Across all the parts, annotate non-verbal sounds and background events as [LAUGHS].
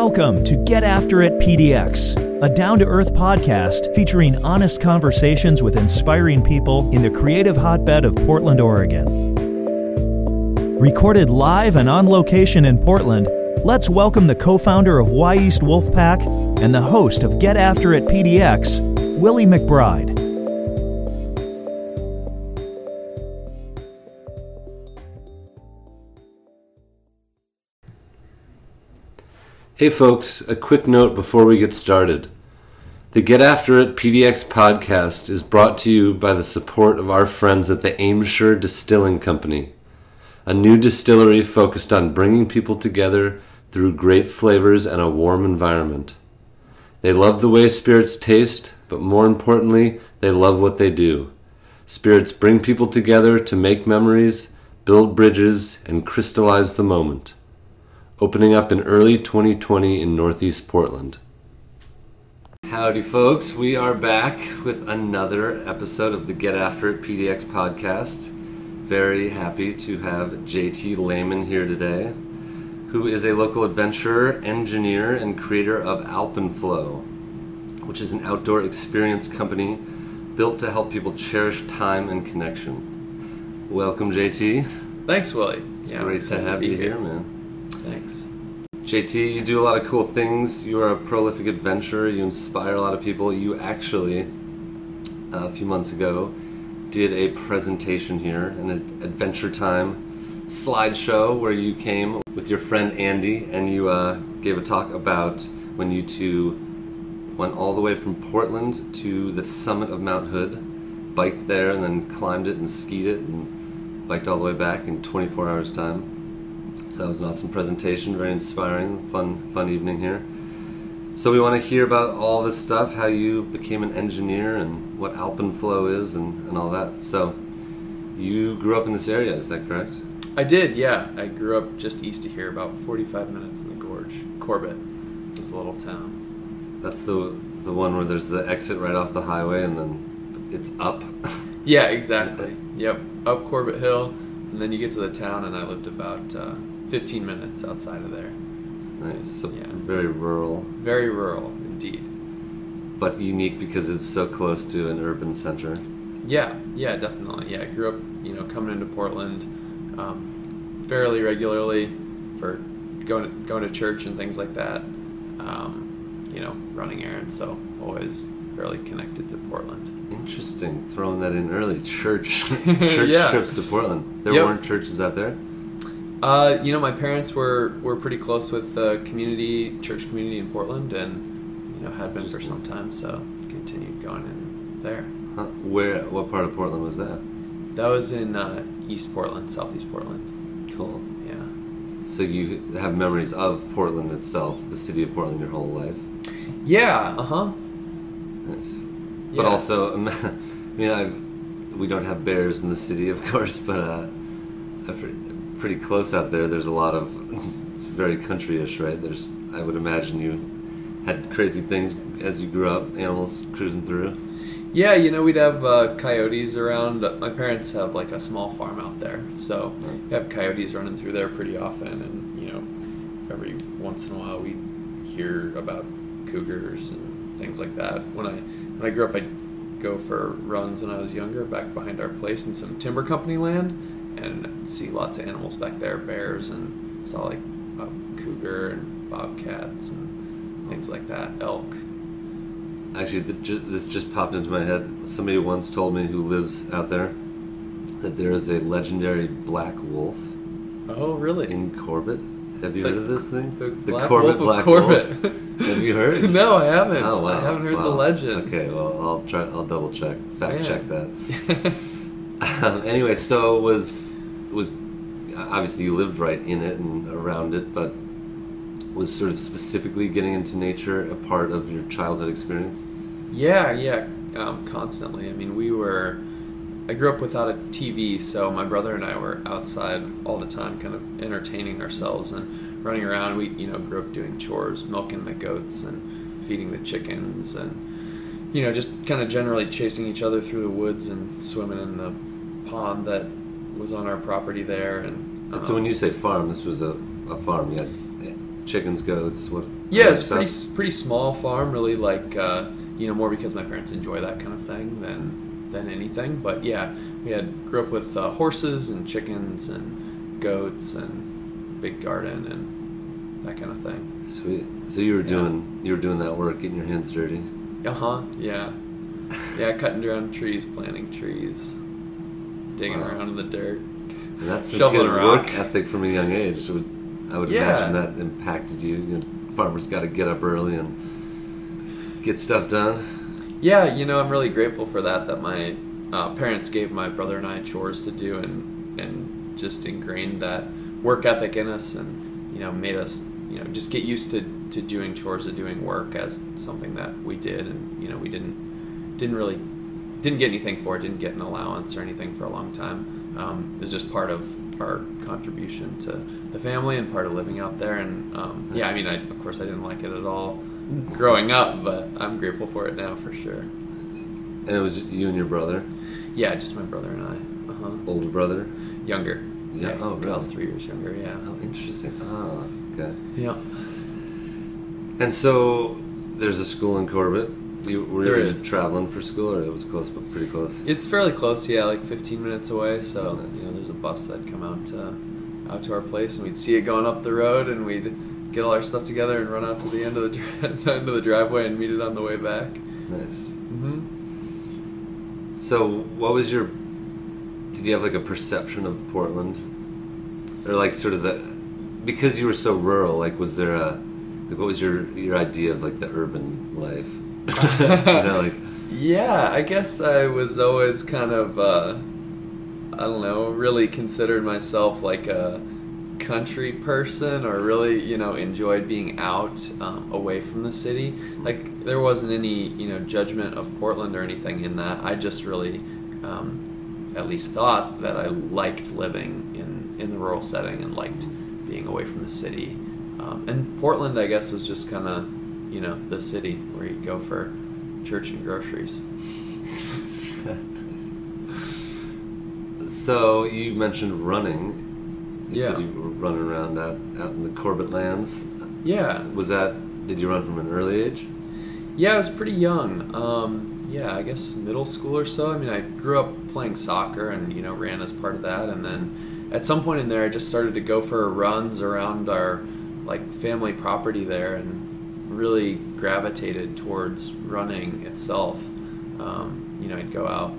Welcome to Get After It PDX, a down to earth podcast featuring honest conversations with inspiring people in the creative hotbed of Portland, Oregon. Recorded live and on location in Portland, let's welcome the co founder of Y East Wolfpack and the host of Get After It PDX, Willie McBride. Hey folks, a quick note before we get started. The Get After It PDX podcast is brought to you by the support of our friends at the Aimsir Distilling Company, a new distillery focused on bringing people together through great flavors and a warm environment. They love the way spirits taste, but more importantly, they love what they do. Spirits bring people together to make memories, build bridges, and crystallize the moment opening up in early 2020 in Northeast Portland. Howdy, folks. We are back with another episode of the Get After It PDX podcast. Very happy to have JT Lehman here today, who is a local adventurer, engineer, and creator of Alpenflo, which is an outdoor experience company built to help people cherish time and connection. Welcome, JT. Thanks, Willie. It's yeah, great to have you here, here man. Thanks. JT, you do a lot of cool things. You are a prolific adventurer. You inspire a lot of people. You actually, uh, a few months ago, did a presentation here, an Adventure Time slideshow where you came with your friend Andy and you uh, gave a talk about when you two went all the way from Portland to the summit of Mount Hood, biked there, and then climbed it and skied it and biked all the way back in 24 hours' time. So that was an awesome presentation, very inspiring, fun, fun evening here. So we want to hear about all this stuff, how you became an engineer and what Alpenflo is and, and all that. So you grew up in this area, is that correct? I did, yeah. I grew up just east of here, about 45 minutes in the gorge. Corbett is a little town. That's the the one where there's the exit right off the highway and then it's up. yeah, exactly. [LAUGHS] Yep, up Corbett Hill, and then you get to the town, and I lived about uh, 15 minutes outside of there. Nice. So yeah. very rural. Very rural, indeed. But unique because it's so close to an urban center. Yeah, yeah, definitely. Yeah, I grew up, you know, coming into Portland um, fairly regularly for going to, going to church and things like that. Um, you know, running errands, so always fairly connected to Portland. Interesting, throwing that in early. Church, [LAUGHS] church yeah. trips to Portland. There yep. weren't churches out there. Uh, you know, my parents were, were pretty close with the community, church community in Portland, and you know had been for some time. So continued going in there. Huh. Where? What part of Portland was that? That was in uh, East Portland, Southeast Portland. Cool. Yeah. So you have memories of Portland itself, the city of Portland, your whole life. Yeah. Uh huh. Nice. Yeah. But also, [LAUGHS] I mean, I've, we don't have bears in the city, of course, but uh, pretty close out there. There's a lot of it's very countryish, right? There's I would imagine you had crazy things as you grew up, animals cruising through. Yeah, you know we'd have uh, coyotes around. My parents have like a small farm out there, so we have coyotes running through there pretty often, and you know every once in a while we hear about cougars and things like that. When I when I grew up, I'd go for runs when I was younger back behind our place in some timber company land and see lots of animals back there, bears, and saw like a cougar and bobcats and things like that, elk. Actually, this just popped into my head. Somebody once told me who lives out there that there is a legendary black wolf. Oh, really? In Corbett. Have you the, heard of this thing? The, the Corbett Black Corbett. Wolf. Have you heard? [LAUGHS] no, I haven't. Oh, wow. I haven't heard wow. the legend. Okay, well, I'll try. I'll double check, fact Man. check that. [LAUGHS] Um, anyway, so was was obviously you lived right in it and around it, but was sort of specifically getting into nature a part of your childhood experience? Yeah, yeah, um, constantly. I mean, we were. I grew up without a TV, so my brother and I were outside all the time, kind of entertaining ourselves and running around. We, you know, grew up doing chores, milking the goats and feeding the chickens, and you know, just kind of generally chasing each other through the woods and swimming in the pond that was on our property there. And, um, so when you say farm, this was a, a farm. You had chickens, goats. What? Yeah, it's pretty pretty small farm. Really, like uh, you know, more because my parents enjoy that kind of thing than than anything. But yeah, we had grew up with uh, horses and chickens and goats and big garden and that kind of thing. Sweet. So you were Yeah. doing you were doing that work, getting your hands dirty. Uh huh. Yeah. Yeah, cutting down trees, planting trees, digging Wow. around in the dirt. And that's a Shoveling good rock. work ethic from a young age. I would, I would Yeah. imagine that impacted you. you know, farmers got to get up early and get stuff done. Yeah, you know, I'm really grateful for that. That my uh, parents gave my brother and I chores to do, and and just ingrained that work ethic in us, and you know, made us you know just get used to to doing chores and doing work as something that we did, and you know, we didn't didn't really didn't get anything for it, didn't get an allowance or anything for a long time. Um, it was just part of our contribution to the family and part of living out there. And um, yeah, I mean, I, of course, I didn't like it at all growing up, but I'm grateful for it now for sure. And it was you and your brother, Yeah, just my brother and I. Uh huh. older brother. Younger. Yeah, oh, really? Kyle's three years younger. Yeah. Oh, interesting. Ah, okay. Yeah. And so there's a school in Corbett. You were There you is. traveling for school, or it was close, but pretty close. It's fairly close. Yeah, like 15 minutes away. So you know, there's a bus that'd come out to out to our place, and we'd see it going up the road, and we'd get all our stuff together and run out to the end of the dri- [LAUGHS] end of the driveway and meet it on the way back. Nice. hmm So, what was your? Did you have like a perception of Portland, or like sort of the? Because you were so rural, like was there a? Like, what was your your idea of like the urban life? Like [LAUGHS] Yeah, I guess I was always kind of, uh, I don't know, really considered myself like a country person or really, you know, enjoyed being out um, away from the city. Like, there wasn't any, you know, judgment of Portland or anything in that. I just really, um, at least thought that I liked living in, in the rural setting and liked being away from the city. Um, and Portland, I guess, was just kind of, you know, the city where you go for church and groceries. So you mentioned running. You said Yeah. you were running around out, out in the Corbett lands. Yeah. Was that? Did you run from an early age? Yeah, I was pretty young. Um, yeah, I guess middle school or so. I mean, I grew up playing soccer and you know ran as part of that, and then at some point in there, I just started to go for runs around our like family property there, and really gravitated towards running itself. Um, you know, I'd go out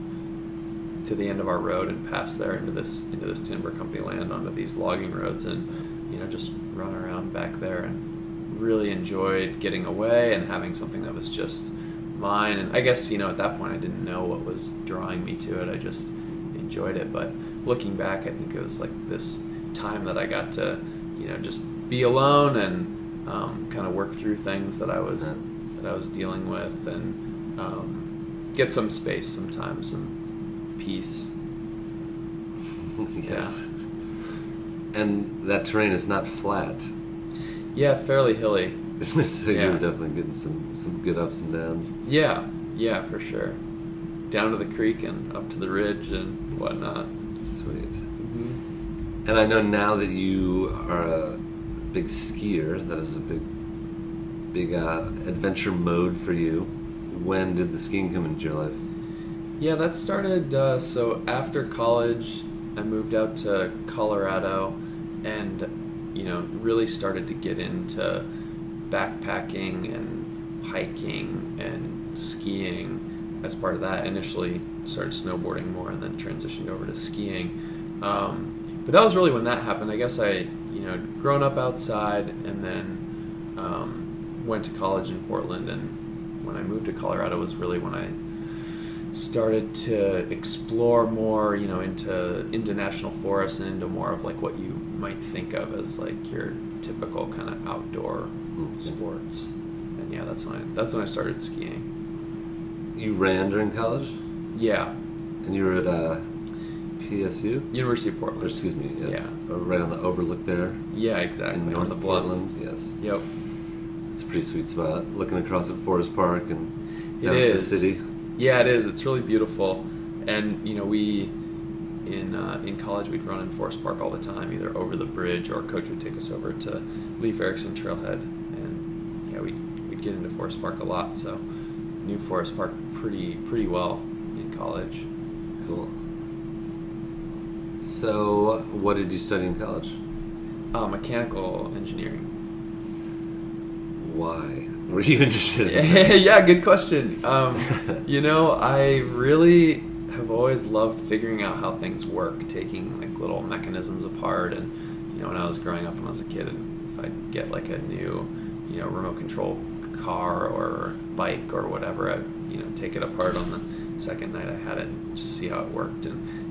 to the end of our road and pass there into this into this timber company land onto these logging roads, and you know just run around back there and really enjoyed getting away and having something that was just mine. And I guess, you know, at that point I didn't know what was drawing me to it. I just enjoyed it. But looking back, I think it was like this time that I got to, you know, just be alone and um, kind of work through things that I was Yeah. that I was dealing with and um, get some space sometimes and peace. [LAUGHS] yes. And that terrain is not flat, Yeah, fairly hilly. [LAUGHS] so Yeah. you were definitely getting some some good ups and downs. Yeah, yeah, for sure. Down to the creek and up to the ridge and whatnot. Sweet. Mm-hmm. And I know now that you are a big skier. That is a big, big uh, adventure mode for you. When did the skiing come into your life? Yeah, that started. Uh, so after college, I moved out to Colorado, and you know, really started to get into backpacking and hiking and skiing as part of that. Initially, started snowboarding more, and then transitioned over to skiing. Um, but that was really when that happened. I guess I, you know, grown up outside, and then um, went to college in Portland, and when I moved to Colorado was really when I started to explore more, you know, into into national forests and into more of like what you might think of as like your typical kind of outdoor sports. And yeah, that's when I, that's when I started skiing. You ran during college, Yeah, and you were at uh, PSU. University of Or Portland. excuse me, yes, Yeah. Uh, right on the overlook there Yeah, exactly. in North. Portland. Yes, Yep. it's a pretty sweet spot. Looking across at Forest Park and down the city. Yeah, it is. It's really beautiful, and you know we in uh, in college we'd run in Forest Park all the time, either over the bridge or coach would take us over to Leif Erikson Trailhead, and yeah, we we'd get into Forest Park a lot, so knew Forest Park pretty pretty well in college. Cool. So, what did you study in college? Uh, mechanical engineering. Why were you [LAUGHS] interested in that? [LAUGHS] yeah, good question. Um, [LAUGHS] you know, I really have always loved figuring out how things work, taking like little mechanisms apart. And you know, when I was growing up when I was a kid, and if I'd get like a new, you know, remote control car or bike or whatever, I'd you know take it apart on the second night I had it, and just see how it worked and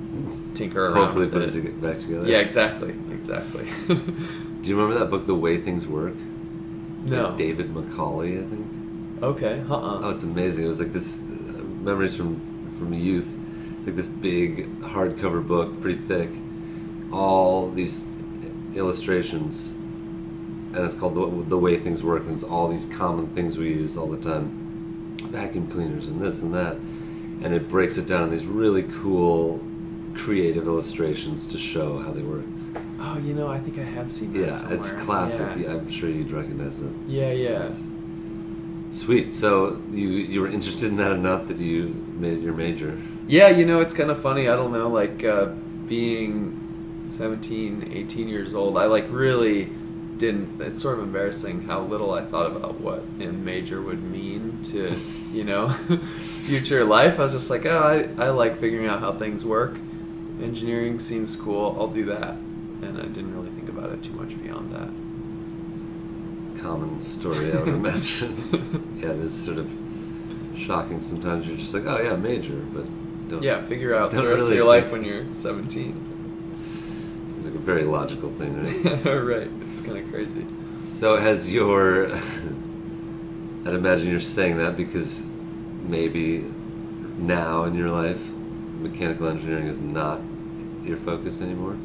tinker around. Hopefully, put it. it back together. Yeah, exactly, exactly. [LAUGHS] Do you remember that book, The Way Things Work? no. David Macaulay, I think. Okay. Uh. uh Oh, it's amazing. It was like this uh, memories from from youth. It's like this big hardcover book, pretty thick. All these illustrations, and it's called the, the way things work. And it's all these common things we use all the time, vacuum cleaners and this and that. And it breaks it down in these really cool, creative illustrations to show how they work. Oh, you know, I think I have seen that. Yeah, it's classic. Yeah. Yeah, I'm sure you'd recognize it. Yeah, yeah. Sweet. So you you were interested in that enough that you made your major. Yeah, you know, it's kind of funny. I don't know, like uh, being 17, 18 years old, I like really didn't. It's sort of embarrassing how little I thought about what a major would mean to, you know, [LAUGHS] future life. I was just like, oh, I, I like figuring out how things work. Engineering seems cool. I'll do that. And I didn't really think about it too much beyond that. Common story, I would [LAUGHS] imagine. yeah, it is sort of shocking. Sometimes you're just like, oh yeah, major, but don't. Yeah, figure out the rest really of your life [LAUGHS] when you're 17. Seems like a very logical thing, right? [LAUGHS] right. It's kind of crazy. so has your? I'd imagine you're saying that because maybe now in your life, mechanical engineering is not your focus anymore.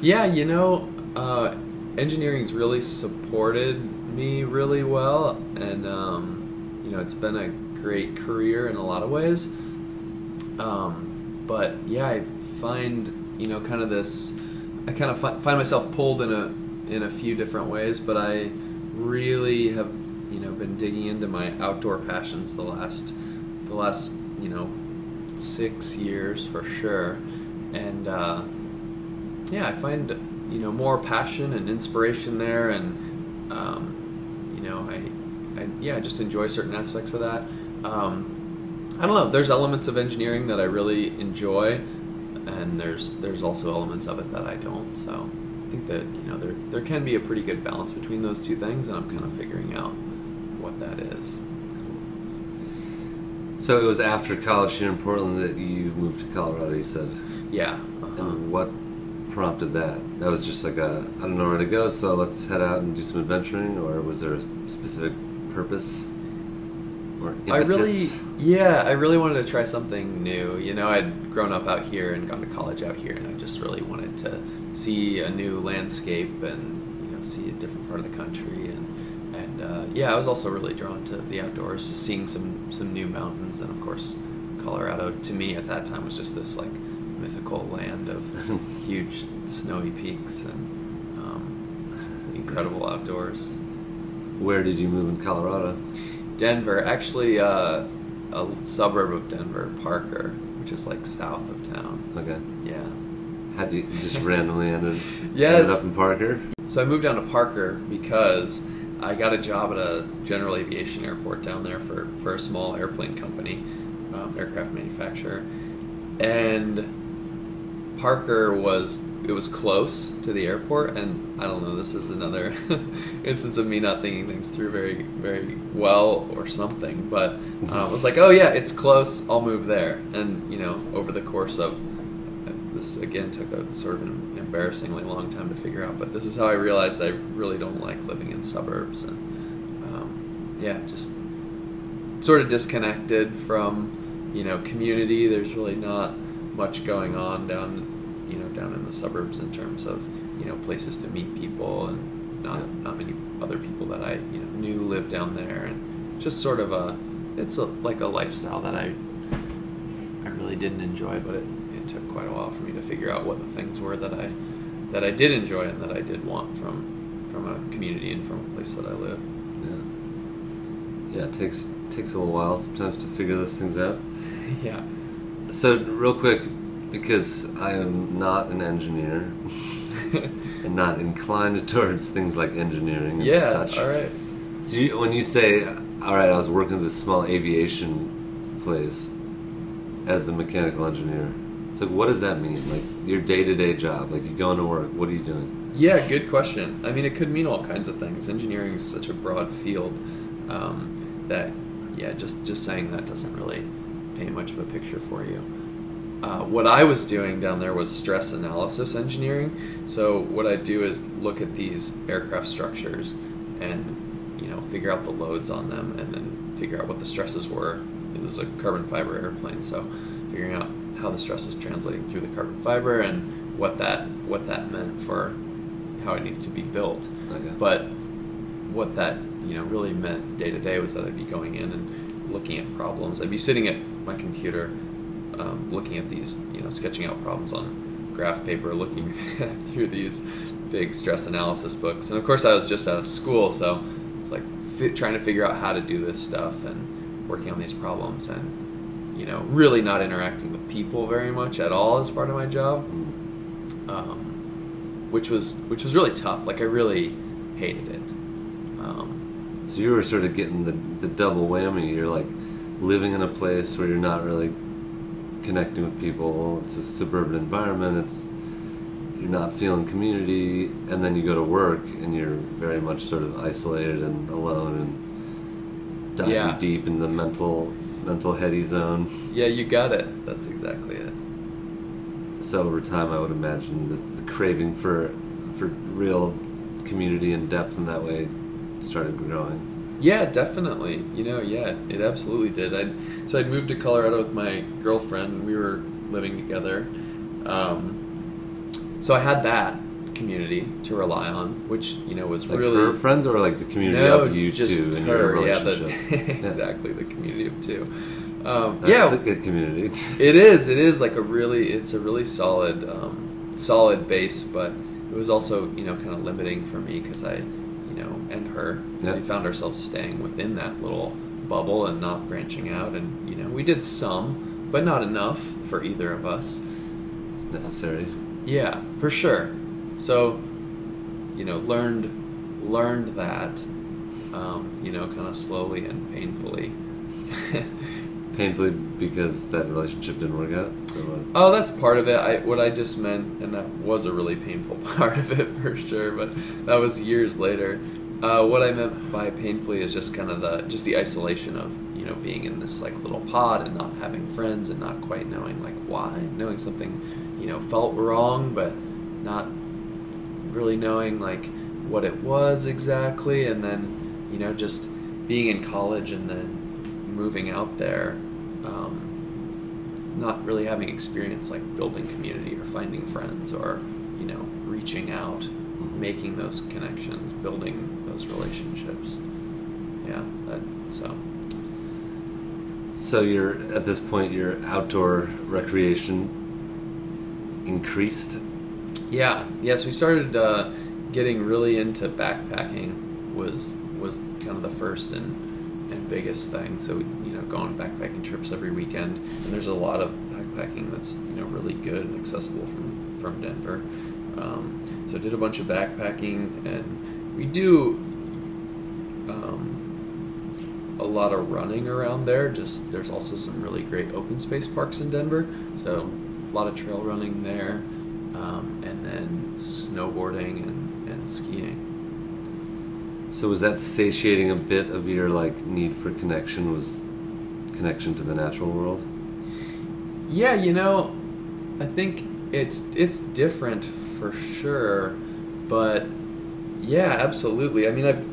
Yeah, you know, uh, engineering's really supported me really well, and um, you know, it's been a great career in a lot of ways. Um, but yeah, I find you know, kind of this. I kind of fi- find myself pulled in a in a few different ways, but I really have you know been digging into my outdoor passions the last the last you know six years for sure, and. Uh, yeah, I find you know more passion and inspiration there, and um, you know, I, I yeah, I just enjoy certain aspects of that. Um, I don't know. There's elements of engineering that I really enjoy, and there's there's also elements of it that I don't. So I think that you know there there can be a pretty good balance between those two things, and I'm kind of figuring out what that is. So it was after college here in Portland that you moved to Colorado. You said, Yeah. uh-huh. and what prompted that? That was just like a I don't know where to go, so let's head out and do some adventuring, or was there a specific purpose or I really, yeah, I really wanted to try something new. You know, I'd grown up out here and gone to college out here, and I just really wanted to see a new landscape and you know see a different part of the country. And uh, yeah, I was also really drawn to the outdoors, just seeing some some new mountains, and of course, Colorado to me at that time was just this like mythical land of [LAUGHS] huge snowy peaks and um, incredible outdoors. Where did you move in Colorado? Denver, actually, uh, a suburb of Denver, Parker, which is like south of town. Okay. Yeah. How you you just randomly ended, [LAUGHS] Yes. ended up in Parker? So I moved down to Parker because I got a job at a general aviation airport down there for, for a small airplane company, um, aircraft manufacturer, and Parker was it was close to the airport, and I don't know. This is another [LAUGHS] instance of me not thinking things through very very well or something. But uh, I was like, oh yeah, it's close. I'll move there, and you know, over the course of this again took a sort of an embarrassingly long time to figure out. But this is how I realized I really don't like living in suburbs, and um, yeah, just sort of disconnected from you know community. There's really not much going on down you know down in the suburbs in terms of you know places to meet people and not Yeah. not many other people that I you know knew lived down there and just sort of a it's a, like a lifestyle that I I really didn't enjoy but it, it took quite a while for me to figure out what the things were that I that I did enjoy and that I did want from from a community and from a place that I live. Yeah. Yeah, it takes takes a little while sometimes to figure those things out. [LAUGHS] yeah. So real quick, because I am not an engineer [LAUGHS] and not inclined towards things like engineering and yeah. such. All right. So you, when you say, "All right," I was working at this small aviation place as a mechanical engineer. Like, what does that mean? Like your day to day job? Like you go into work. What are you doing? Yeah, good question. I mean, it could mean all kinds of things. Engineering is such a broad field um, that, yeah, just just saying that doesn't really paint much of a picture for you. Uh, what I was doing down there was stress analysis engineering. So what I do is look at these aircraft structures and you know figure out the loads on them, and then figure out what the stresses were. This is a carbon fiber airplane, so figuring out how the stress is translating through the carbon fiber and what that what that meant for how it needed to be built. Okay. But what that you know really meant day to day was that I'd be going in and looking at problems. I'd be sitting at my computer, um, looking at these, you know, sketching out problems on graph paper, looking [LAUGHS] through these big stress analysis books. And of course, I was just out of school, so it's like fi- trying to figure out how to do this stuff and working on these problems and you know really not interacting with people very much at all as part of my job um, which was which was really tough. Like I really hated it. Um, So you were sort of getting the the double whammy. You're like living in a place where you're not really connecting with people. It's a suburban environment. It's you're not feeling community, and then you go to work and you're very much sort of isolated and alone and diving Yeah. deep in the mental mental heady zone. yeah, you got it. That's exactly it. So over time, I would imagine the, the craving for for real community and depth in that way started growing. Yeah, definitely. You know, yeah, it absolutely did. I so I'd moved to Colorado with my girlfriend. and We were living together. Um, so I had that community to rely on, which you know was Like really her friends or like the community no, of you just two and her. your Yeah, the, relationship. [LAUGHS] exactly the community of two. Um, That's yeah, a good community. [LAUGHS] It is. It is like a really. It's a really solid, um, solid base, but it was also you know kind of limiting for me because I, you know, and her. Yeah. We found ourselves staying within that little bubble and not branching out, and you know we did some, but not enough for either of us. necessary. Yeah, for sure. So, you know, learned learned that, um, you know, kind of slowly and painfully. [LAUGHS] Painfully because that relationship didn't work out. Oh, that's part of it. I what I just meant, and that was a really painful [LAUGHS] part of it for sure. But that was years later. Uh, what I meant by painfully is just kind of the just the isolation of you know being in this like little pod and not having friends and not quite knowing like why, knowing something you know felt wrong, but not really knowing like what it was exactly, and then you know just being in college and then moving out there. Um, not really having experience like building community or finding friends or you know reaching out making those connections building those relationships yeah that, so So you're at this point, your outdoor recreation increased. Yeah yes we started uh, getting really into backpacking was was kind of the first and and biggest thing. So we you know going backpacking trips every weekend. And there's a lot of backpacking that's you know really good and accessible from from Denver. Um, so did a bunch of backpacking and we do um, a lot of running around there. Just there's also some really great open space parks in Denver. So a lot of trail running there um, and then snowboarding and, and skiing So was that satiating a bit of your like need for connection? Was connection to the natural world? Yeah, you know, I think it's it's different for sure, but yeah, absolutely. I mean, I've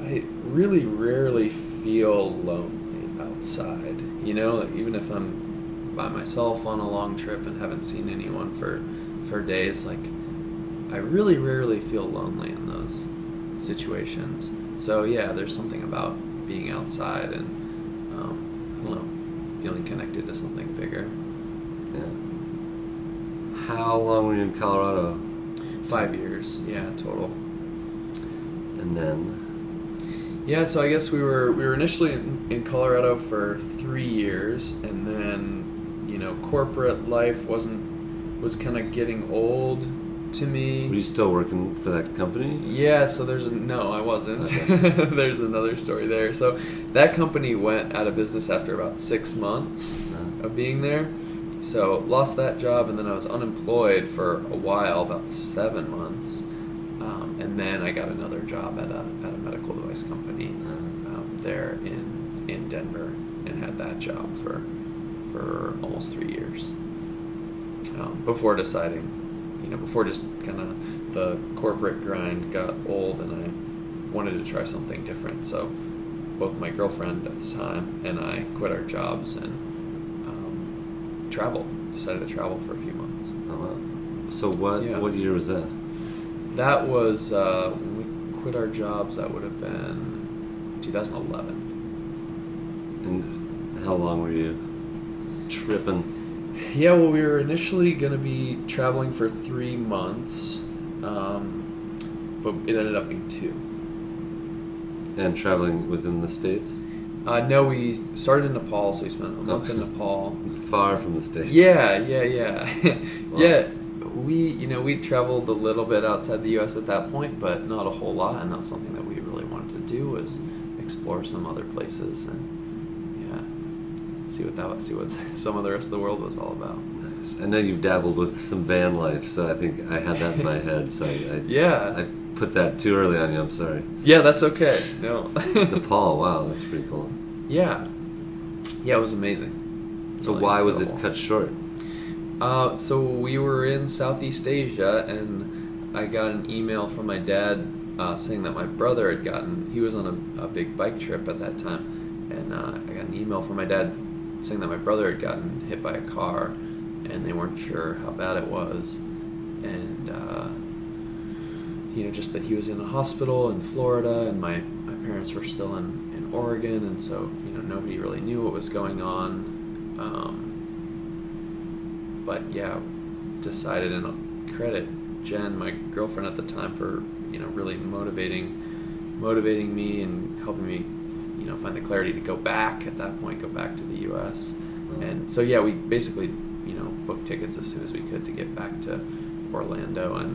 I really rarely feel lonely outside. You know, even if I'm by myself on a long trip and haven't seen anyone for for days, like I really rarely feel lonely in those situations. So yeah, there's something about being outside and um, I don't know, feeling connected to something bigger. Yeah. How long were you in Colorado? Five years, yeah, total. And then Yeah, so I guess we were we were initially in, in Colorado for three years, and then you know corporate life wasn't was kind of getting old to me. Were you still working for that company? Yeah, so there's a, no, I wasn't. Okay. [LAUGHS] there's another story there. So that company went out of business after about six months No. of being there. So lost that job, and then I was unemployed for a while, about seven months, um, and then I got another job at a at a medical device company um, there in in Denver, and had that job for for almost three years um, before deciding, you know, before just kind of the corporate grind got old, and I wanted to try something different. So both my girlfriend at the time and I quit our jobs and um, traveled. Decided to travel for a few months. Oh, wow. So what Yeah. what year was that? That was uh, when we quit our jobs. That would have been 2011. And how long were you tripping? Yeah, well, we were initially going to be traveling for three months, um, but it ended up being two. And traveling within the states? Uh, no, we started in Nepal, so we spent a month in Oh. Nepal. Far from the states. Yeah, yeah, yeah, [LAUGHS] Wow. yeah. We, you know, we traveled a little bit outside the U.S. at that point, but not a whole lot, and that was something that we really wanted to do was explore some other places and see what that see what [LAUGHS] some of the rest of the world was all about. Nice. I know you've dabbled with some van life, so I think I had that in my head. So I, I, [LAUGHS] Yeah, I put that too early on you. I'm sorry. yeah, that's okay. No, [LAUGHS] Nepal. Wow, that's pretty cool. yeah, yeah, it was amazing. So Really why was it cut short? Uh, so we were in Southeast Asia, and I got an email from my dad uh, saying that my brother had gotten. He was on a, a big bike trip at that time, and uh, I got an email from my dad saying that my brother had gotten hit by a car, and they weren't sure how bad it was, and uh, you know just that he was in a hospital in Florida, and my my parents were still in in Oregon, and so you know nobody really knew what was going on. Um, but yeah, decided and I'll credit Jen, my girlfriend at the time, for you know really motivating, motivating me and helping me, you know, find the clarity to go back at that point, go back to the U.S. And so yeah, we basically you know booked tickets as soon as we could to get back to Orlando and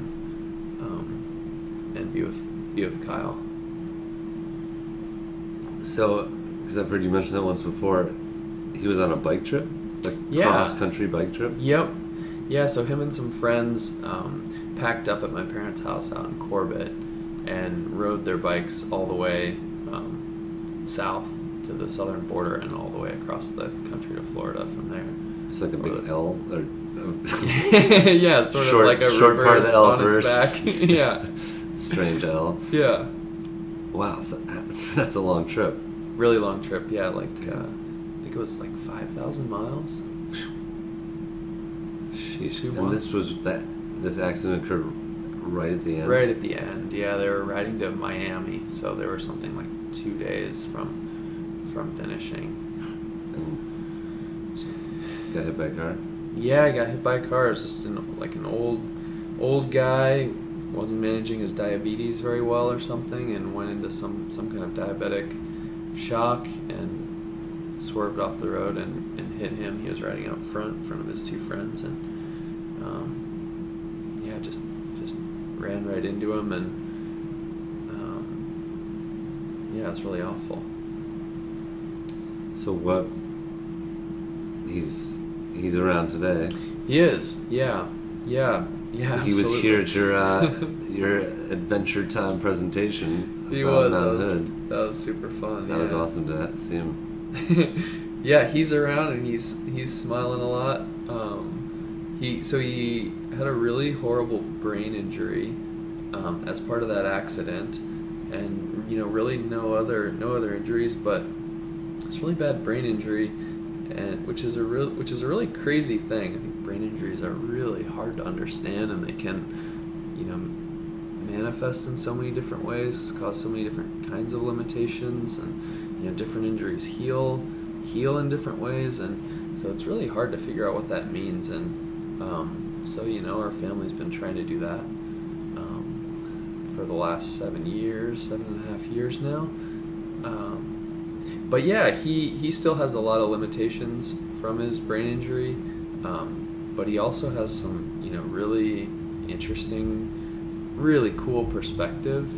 um, and be with be with Kyle. So, because I've heard you mention that once before, he was on a bike trip, like Yeah. cross country bike trip. Yep. Yeah, so him and some friends um, packed up at my parents' house out in Corbett and rode their bikes all the way south to the southern border and all the way across the country to Florida from there. It's like a big L or [LAUGHS] yeah, sort Short- of like a short part of the L first. [LAUGHS] yeah, [LAUGHS] strange L. yeah. Wow, so that's a long trip. Really long trip. Yeah, like uh, I think it was like five thousand miles. Sheesh. Two and months. this was that this accident occurred right at the end. Right at the end, yeah, they were riding to Miami, so they were something like two days from from finishing. And [LAUGHS] got hit by a car. Yeah, I got hit by a car. It was just an, like an old old guy wasn't managing his diabetes very well or something, and went into some some kind of diabetic shock and swerved off the road and, and hit him. He was riding out front in front of his two friends, and um, yeah, just just ran right into him, and yeah, it's really awful. So what? He's he's around today. He is, yeah, yeah, yeah. he was here at your uh, [LAUGHS] your Adventure Time presentation. He was. That was, that was super fun. That was awesome to see him. [LAUGHS] yeah, he's around and he's he's smiling a lot. Um, he so he had a really horrible brain injury um, as part of that accident, and you know really no other no other injuries, but it's really bad brain injury, and which is a real which is a really crazy thing. I think brain injuries are really hard to understand, and they can you know manifest in so many different ways, cause so many different kinds of limitations, and you know different injuries heal heal in different ways, and so it's really hard to figure out what that means. And um, so you know our family's been trying to do that for the last seven years, seven and a half years now, Um, but yeah, he he still has a lot of limitations from his brain injury, um, but he also has some you know really interesting, really cool perspective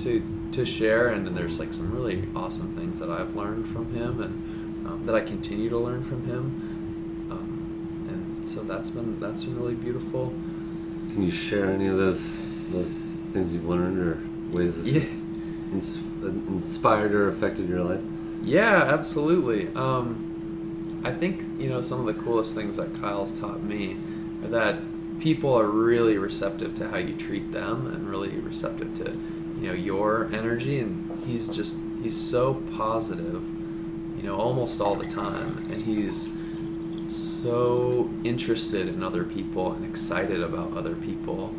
to to share, and, there's like some really awesome things that I've learned from him and um, that I continue to learn from him, um, and so that's been that's been really beautiful. Can you share any of those those things you've learned or ways this Yes. ins- inspired or affected your life? Yeah, absolutely. Um, I think you know some of the coolest things that Kyle's taught me are that people are really receptive to how you treat them and really receptive to you know your energy. And he's just he's so positive, you know, almost all the time, and he's so interested in other people and excited about other people,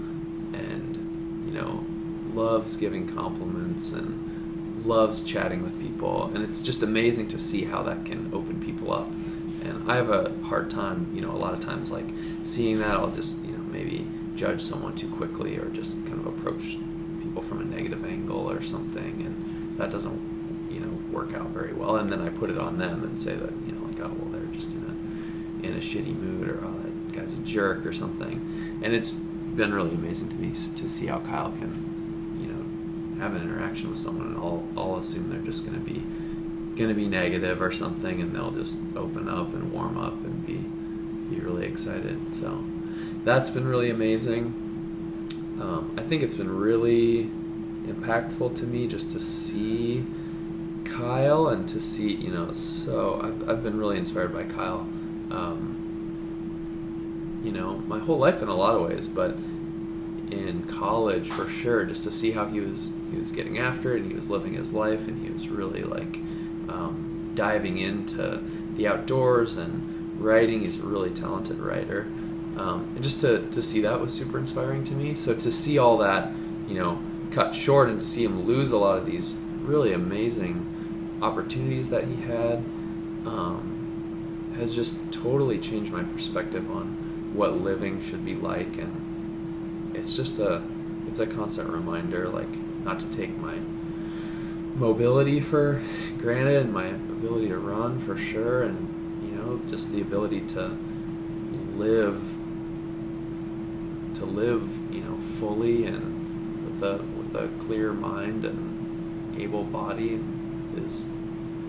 you know, loves giving compliments and loves chatting with people. And it's just amazing to see how that can open people up. And i have a hard time you know a lot of times like seeing that. I'll just you know maybe judge someone too quickly or just kind of approach people from a negative angle or something. And that doesn't you know work out very well. And then i put it on them and say that you know like oh well they're just in a in a shitty mood or oh that guy's a jerk or something. And it's been really amazing to me to see how kyle can you know have an interaction with someone and I'll, I'll assume they're just going to be going to be negative or something and they'll just open up and warm up and be be really excited. So that's been really amazing. Um, I think it's been really impactful to me just to see Kyle and to see you know so I've, I've been really inspired by Kyle. Um, you know my whole life in a lot of ways but in college for sure just to see how he was he was getting after it and he was living his life and he was really like um, diving into the outdoors and writing. He's a really talented writer. Um, and just to, to see that was super inspiring to me. So to see all that you know cut short and to see him lose a lot of these really amazing opportunities that he had um, has just totally changed my perspective on what living should be like and it's just a it's a constant reminder like not to take my mobility for granted and my ability to run for sure and you know just the ability to live to live you know fully and with a with a clear mind and able body is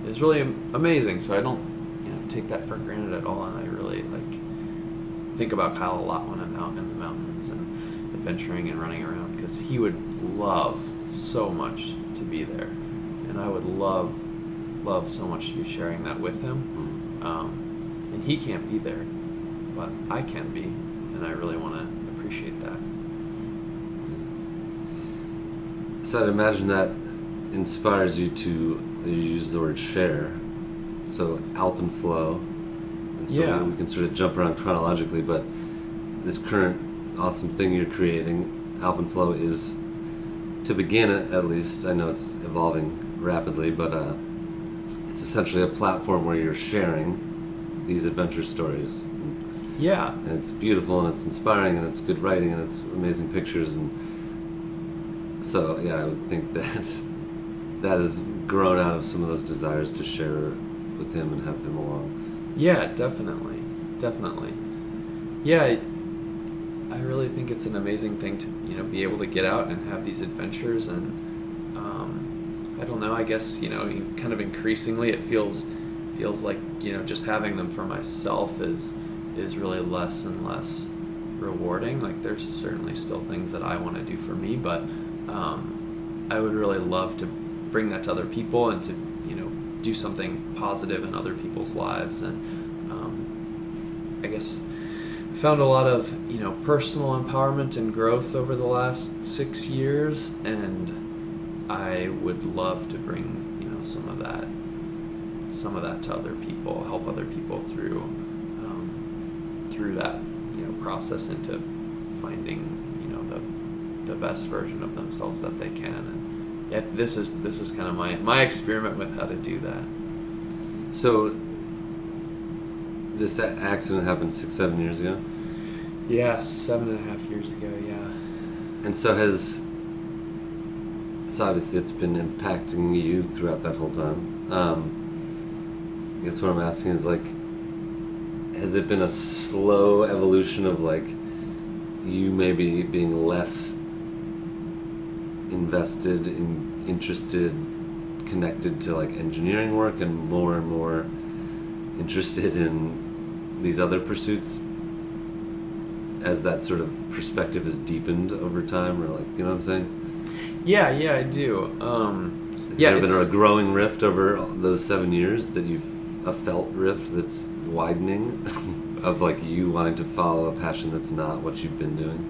is really amazing. So I don't you know take that for granted at all and I think about Kyle a lot when I'm out in the mountains and adventuring and running around because he would love so much to be there, and I would love, love so much to be sharing that with him. Um, and he can't be there, but I can be, and I really want to appreciate that. So I'd imagine that inspires you to you use the word share. So Alpenflo, and so Yeah. we can sort of jump around chronologically, but this current awesome thing you're creating, Alpenflo, is to begin at, at least. I know it's evolving rapidly, but uh, it's essentially a platform where you're sharing these adventure stories, Yeah, and it's beautiful and it's inspiring and it's good writing and it's amazing pictures and so yeah i would think [LAUGHS] that that has grown out of some of those desires to share with him and have him along Yeah, definitely, definitely. Yeah, I, really think it's an amazing thing to you know be able to get out and have these adventures, and um, I don't know. I guess you know, kind of increasingly, it feels feels like you know just having them for myself is is really less and less rewarding. Like there's certainly still things that I want to do for me, but um, I would really love to bring that to other people and to do something positive in other people's lives. And um, I guess I found a lot of you know personal empowerment and growth over the last six years. And I would love to bring you know some of that some of that to other people help other people through um, through that you know process into finding you know the the best version of themselves that they can. And yeah this is this is kind of my my experiment with how to do that. So this accident happened six seven years ago? Yes seven and a half years ago yeah. And so has so obviously it's been impacting you throughout that whole time. Um, I guess what I'm asking is like, has it been a slow evolution of like you maybe being less invested in interested connected to like engineering work and more and more interested in these other pursuits as that sort of perspective has deepened over time or like you know what i'm saying Yeah, yeah, I do. Um, has yeah, there been a growing rift over those seven years that you've a felt rift that's widening [LAUGHS] of like you wanting to follow a passion that's not what you've been doing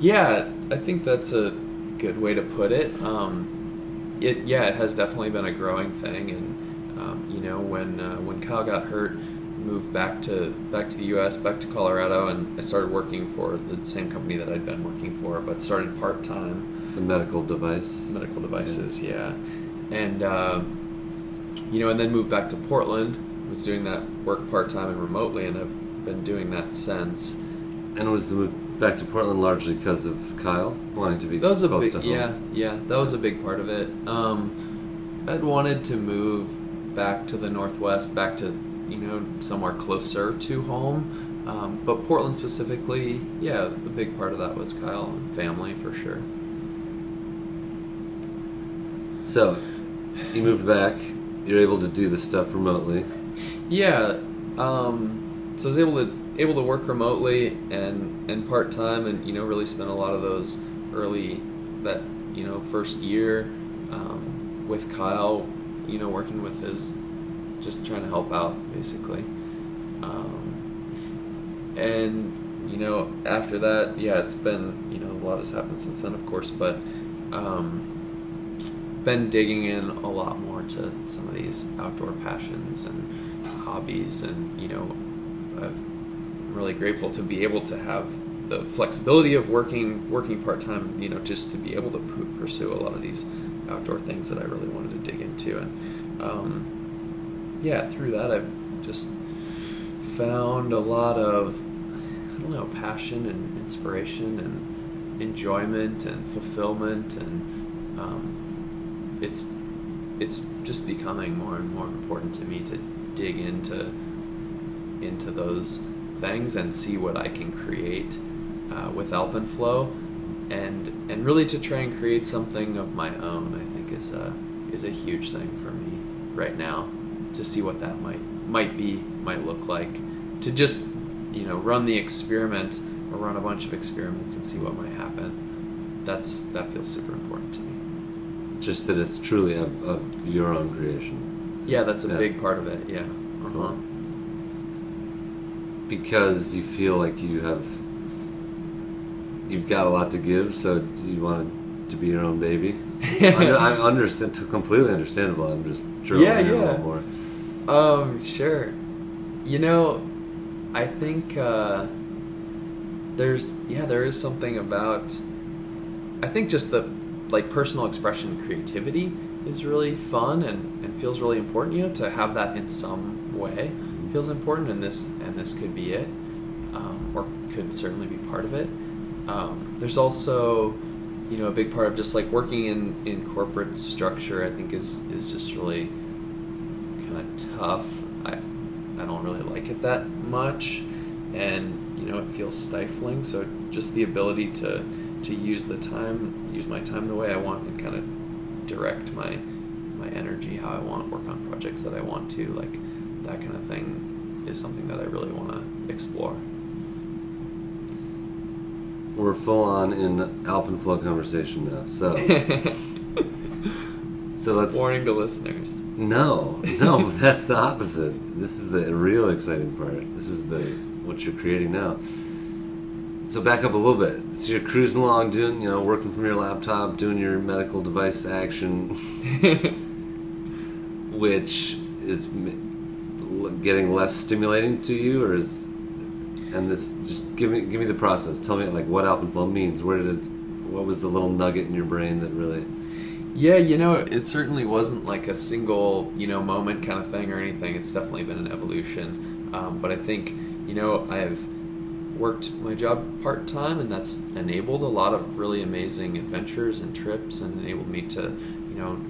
Yeah, I think that's a good way to put it. Um, it yeah, it has definitely been a growing thing, and um, you know when uh, when Kyle got hurt, moved back to back to the U.S., back to Colorado, and I started working for the same company that I'd been working for, but started part time the medical device medical devices. Yeah, and uh, you know, and then moved back to Portland. Was doing that work part time and remotely, and I've been doing that since. and it was the move back to portland largely because of kyle wanting to be That was a close big, to home yeah, yeah. That was a big part of it. Um, I'd wanted to move back to the northwest, back to you know somewhere closer to home. Um, but Portland specifically, yeah, a big part of that was Kyle and family for sure. so you moved back you're able to do this stuff remotely Yeah, um, so I was able to able to work remotely and and part time, and you know really spent a lot of those early that you know first year um, with Kyle, you know working with his just trying to help out basically, um, and you know after that, yeah, it's been you know a lot has happened since then, of course, but. Um, been digging in a lot more to some of these outdoor passions and hobbies and you know I've, really grateful to be able to have the flexibility of working working part-time you know just to be able to pu- pursue a lot of these outdoor things that I really wanted to dig into. And um, yeah through that I've just found a lot of I don't know passion and inspiration and enjoyment and fulfillment and um, it's it's just becoming more and more important to me to dig into into those things and see what I can create uh, with Alpenflo. And and really to try and create something of my own I think is a is a huge thing for me right now to see what that might might be might look like. To just you know run the experiment or run a bunch of experiments and see what might happen. That's that feels super important to me. Just that it's truly of, of your own creation. Yeah that's a Yeah. big part of it. Yeah. Uh-huh. Cool. Because you feel like you have you've got a lot to give so you want to be your own baby [LAUGHS] I understand completely understandable I'm just drilling Yeah, in a little more Um, sure. You know, I think uh, there's yeah, there is something about. I think just the like personal expression, and creativity is really fun and, and feels really important. You know, to have that in some way feels important, and this and this could be it, um, or could certainly be part of it. Um, there's also you know a big part of just like working in in corporate structure. I think is is just really kind of tough. I I don't really like it that much, and you know it feels stifling. So just the ability to to use the time, use my time the way I want, and kind of direct my my energy how I want, work on projects that I want to, like that kind of thing, is something that I really want to explore. we're full on in Alpenflo conversation now so [LAUGHS] so let's Warning to listeners. No, no, [LAUGHS] that's the opposite. This is the real exciting part. This is the what you're creating now. So back up a little bit. So you're cruising along, doing you know, working from your laptop, doing your medical device action, [LAUGHS] which is getting less stimulating to you, or is and this just give me give me the process. Tell me like what Alpenflo means. Where did it? What was the little nugget in your brain that really? Yeah, you know, it certainly wasn't like a single, you know, moment kind of thing or anything. It's definitely been an evolution. Um, but I think, you know, I've worked my job part time, and that's enabled a lot of really amazing adventures and trips, and enabled me to, you know,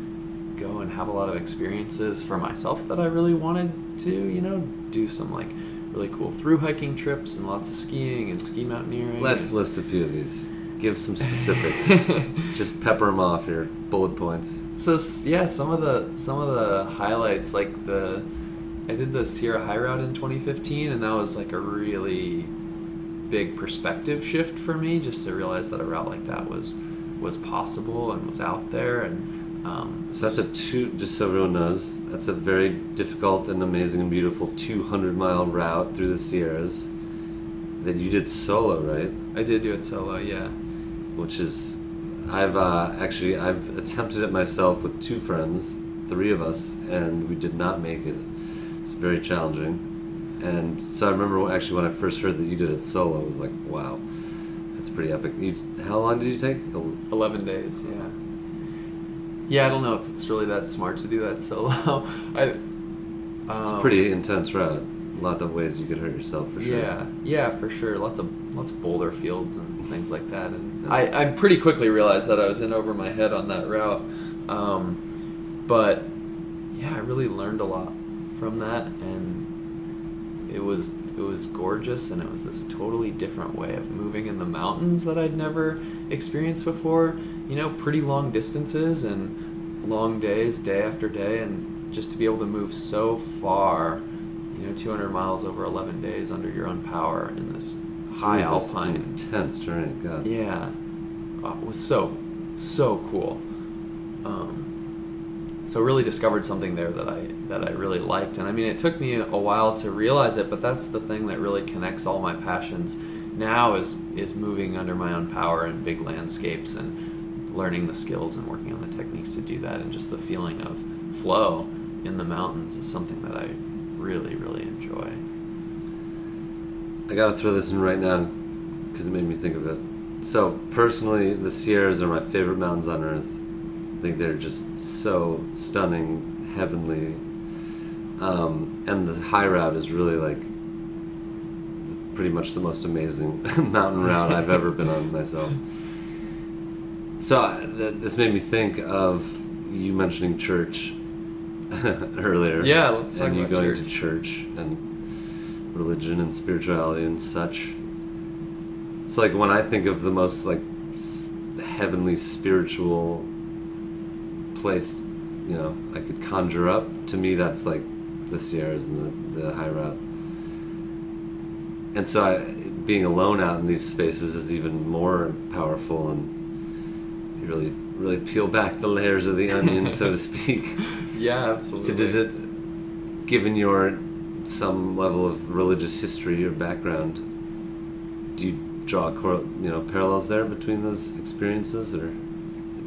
go and have a lot of experiences for myself that I really wanted to, you know, do some like really cool through hiking trips and lots of skiing and ski mountaineering. Let's and- list a few of these. Give some specifics. [LAUGHS] Just pepper them off here. Bullet points. So yeah, some of the some of the highlights like the I did the Sierra High Route in 2015, and that was like a really big perspective shift for me, just to realize that a route like that was was possible and was out there, and um, So that's a two. Just so everyone knows, that's a very difficult and amazing and beautiful 200 mile route through the Sierras that you did solo, right? I did do it solo. Yeah, Which is, I've uh, actually I've attempted it myself with two friends, three of us, and we did not make it. It's very challenging. And so I remember actually when I first heard that you did it solo, I was like, wow, that's pretty epic. You, how long did you take? 11 days. Yeah. Yeah, I don't know if it's really that smart to do that solo. [LAUGHS] I. It's a um, pretty intense route. A lot of ways you could hurt yourself for sure. Yeah, yeah, for sure. Lots of lots of boulder fields and things like that. And I, I pretty quickly realized that I was in over my head on that route. Um, but yeah, I really learned a lot from that, and it was it was gorgeous, and it was this totally different way of moving in the mountains that I'd never experienced before. You know, pretty long distances and long days, day after day, and just to be able to move so far you know, 200 miles over 11 days under your own power in this high alpine. intense terrain. God. Yeah, uh, it was so so cool. Um, so really discovered something there that I that I really liked, and I mean, it took me a while to realize it, but that's the thing that really connects all my passions now is is moving under my own power in big landscapes and learning the skills and working on the techniques to do that, and just the feeling of flow in the mountains is something that I really really enjoy. I gotta throw this in right now because it made me think of it. So personally, the Sierras are my favorite mountains on earth. I think they're just so stunning, heavenly, um, and the high route is really like pretty much the most amazing [LAUGHS] mountain route I've ever been on myself. So uh, th- this made me think of you mentioning church [LAUGHS] earlier. Yeah, let's talk and you going church. to church and religion and spirituality and such. So like when I think of the most like s- heavenly spiritual place, you know, I could conjure up. To me, that's like the Sierras and the, the high route. And so I, being alone out in these spaces is even more powerful, and you really really peel back the layers of the onion, so to speak. [LAUGHS] Yeah, absolutely. So does it, given your some level of religious history or background, do you draw you know parallels there between those experiences, or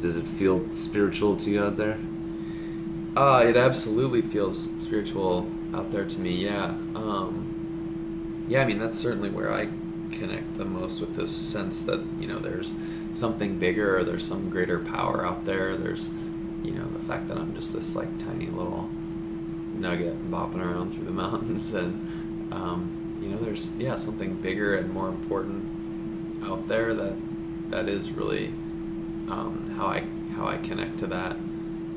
does it feel spiritual to you out there? Uh, it absolutely feels spiritual out there to me. Yeah. Um, yeah, I mean that's certainly where I connect the most with this sense that you know there's something bigger, or there's some greater power out there. There's you know the fact that I'm just this like tiny little nugget bopping around through the [LAUGHS] mountains, and um, you know there's yeah something bigger and more important out there that that is really um, how I how I connect to that.